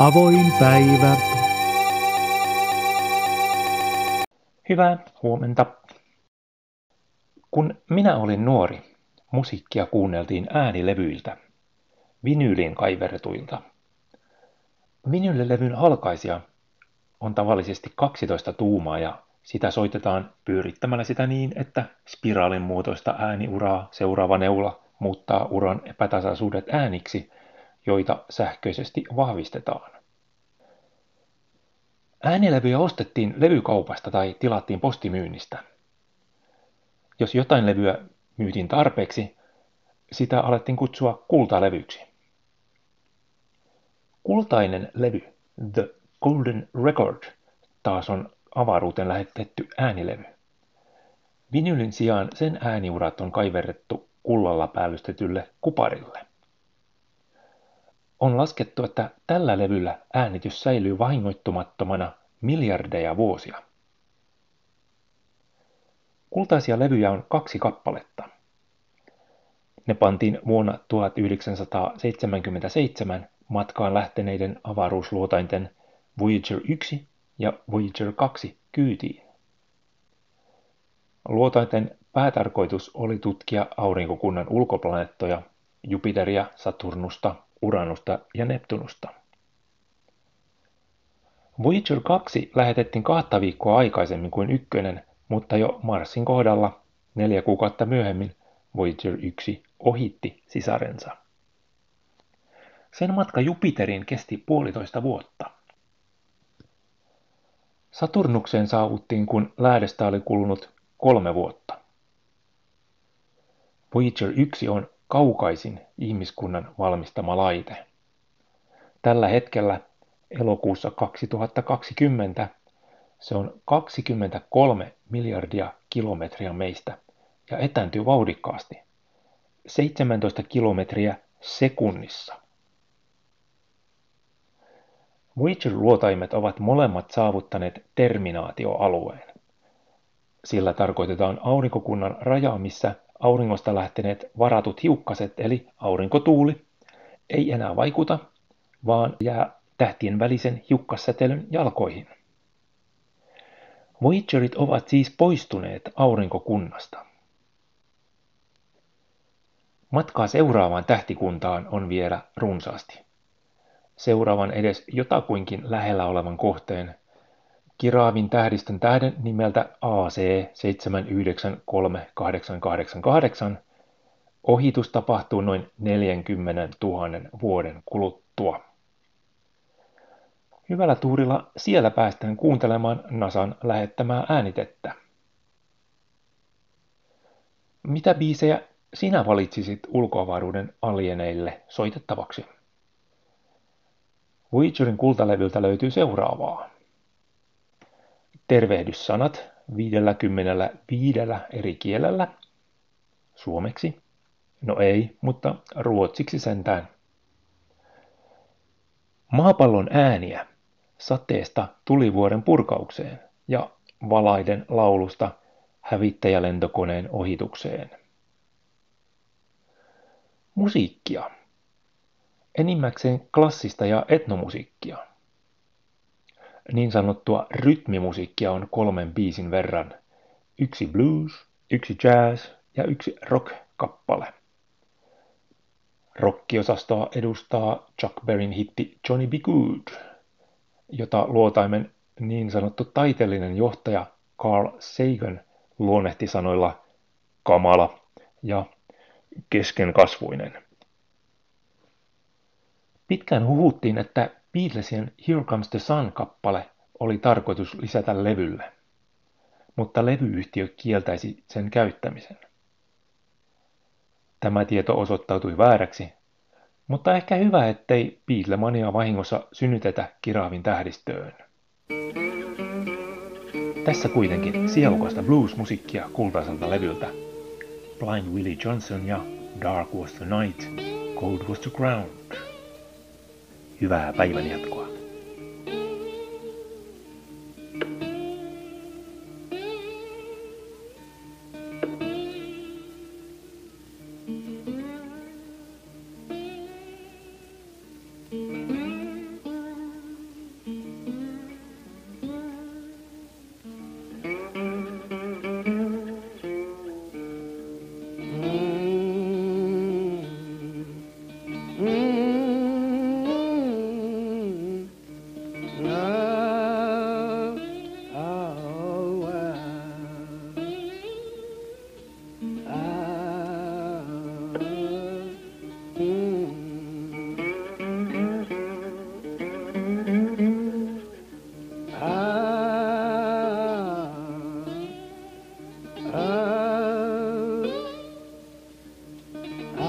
Avoin päivä. Hyvää huomenta. Kun minä olin nuori, musiikkia kuunneltiin äänilevyiltä, vinyyliin kaiverretuilta. Vinylilevyn halkaisija on tavallisesti 12 tuumaa ja sitä soitetaan pyörittämällä sitä niin, että spiraalin muotoista ääniuraa seuraava neula muuttaa uran epätasaisuudet ääniksi, joita sähköisesti vahvistetaan. Äänilevyjä ostettiin levykaupasta tai tilattiin postimyynnistä. Jos jotain levyä myytiin tarpeeksi, sitä alettiin kutsua kultalevyksi. Kultainen levy, The Golden Record, taas on avaruuteen lähetetty äänilevy. Vinylin sijaan sen ääniurat on kaiverrettu kullalla päällystetylle kuparille. On laskettu, että tällä levyllä äänitys säilyy vahingoittumattomana miljardeja vuosia. Kultaisia levyjä on kaksi kappaletta. Ne pantiin vuonna 1977 matkaan lähteneiden avaruusluotainten Voyager 1 ja Voyager 2 kyytiin. Luotainten päätarkoitus oli tutkia aurinkokunnan ulkoplaneettoja, Jupiteria, Saturnusta, Uranusta ja Neptunusta. Voyager 2 lähetettiin kahta viikkoa aikaisemmin kuin ykkönen, mutta jo Marsin kohdalla neljä kuukautta myöhemmin Voyager 1 ohitti sisarensa. Sen matka Jupiteriin kesti puolitoista vuotta. Saturnukseen saavuttiin, kun lähdestä oli kulunut kolme vuotta. Voyager 1 on kaukaisin ihmiskunnan valmistama laite. Tällä hetkellä elokuussa 2020 se on 23 miljardia kilometriä meistä ja etääntyy vauhdikkaasti. 17 kilometriä sekunnissa. Voyager-luotaimet ovat molemmat saavuttaneet terminaatioalueen. Sillä tarkoitetaan aurinkokunnan rajaa, missä auringosta lähteneet varatut hiukkaset eli aurinkotuuli ei enää vaikuta, vaan jää tähtien välisen hiukkassäteilyn jalkoihin. Voyagerit ovat siis poistuneet aurinkokunnasta. Matkaa seuraavaan tähtikuntaan on vielä runsaasti seuraavan edes jotakuinkin lähellä olevan kohteen, kiraavin tähdistön tähden nimeltä AC 793888, ohitus tapahtuu noin 40 000 vuoden kuluttua. Hyvällä tuurilla siellä päästään kuuntelemaan Nasan lähettämää äänitettä. Mitä biisejä sinä valitsisit ulkoavaruuden alieneille soitettavaksi? Voyagerin kultalevyltä löytyy seuraavaa. Tervehdyssanat 55 eri kielellä. Suomeksi. No ei, mutta ruotsiksi sentään. Maapallon ääniä sateesta tulivuoren purkaukseen ja valaiden laulusta hävittäjälentokoneen ohitukseen. Musiikkia enimmäkseen klassista ja etnomusiikkia. Niin sanottua rytmimusiikkia on kolmen biisin verran. Yksi blues, yksi jazz ja yksi rock-kappale. Rockiosastoa edustaa Chuck Berryn hitti Johnny B. Good, jota luotaimen niin sanottu taiteellinen johtaja Carl Sagan luonnehti sanoilla kamala ja keskenkasvuinen. Pitkään huhuttiin, että Beatlesien Here Comes the Sun-kappale oli tarkoitus lisätä levylle, mutta levyyhtiö kieltäisi sen käyttämisen. Tämä tieto osoittautui vääräksi, mutta ehkä hyvä, ettei Beatlemania vahingossa synnytetä kiraavin tähdistöön. Tässä kuitenkin sielukasta blues-musiikkia kultaiselta levyltä. Blind Willie Johnson ja Dark Was the Night, Cold Was the Ground. Hyvää päivän Oh.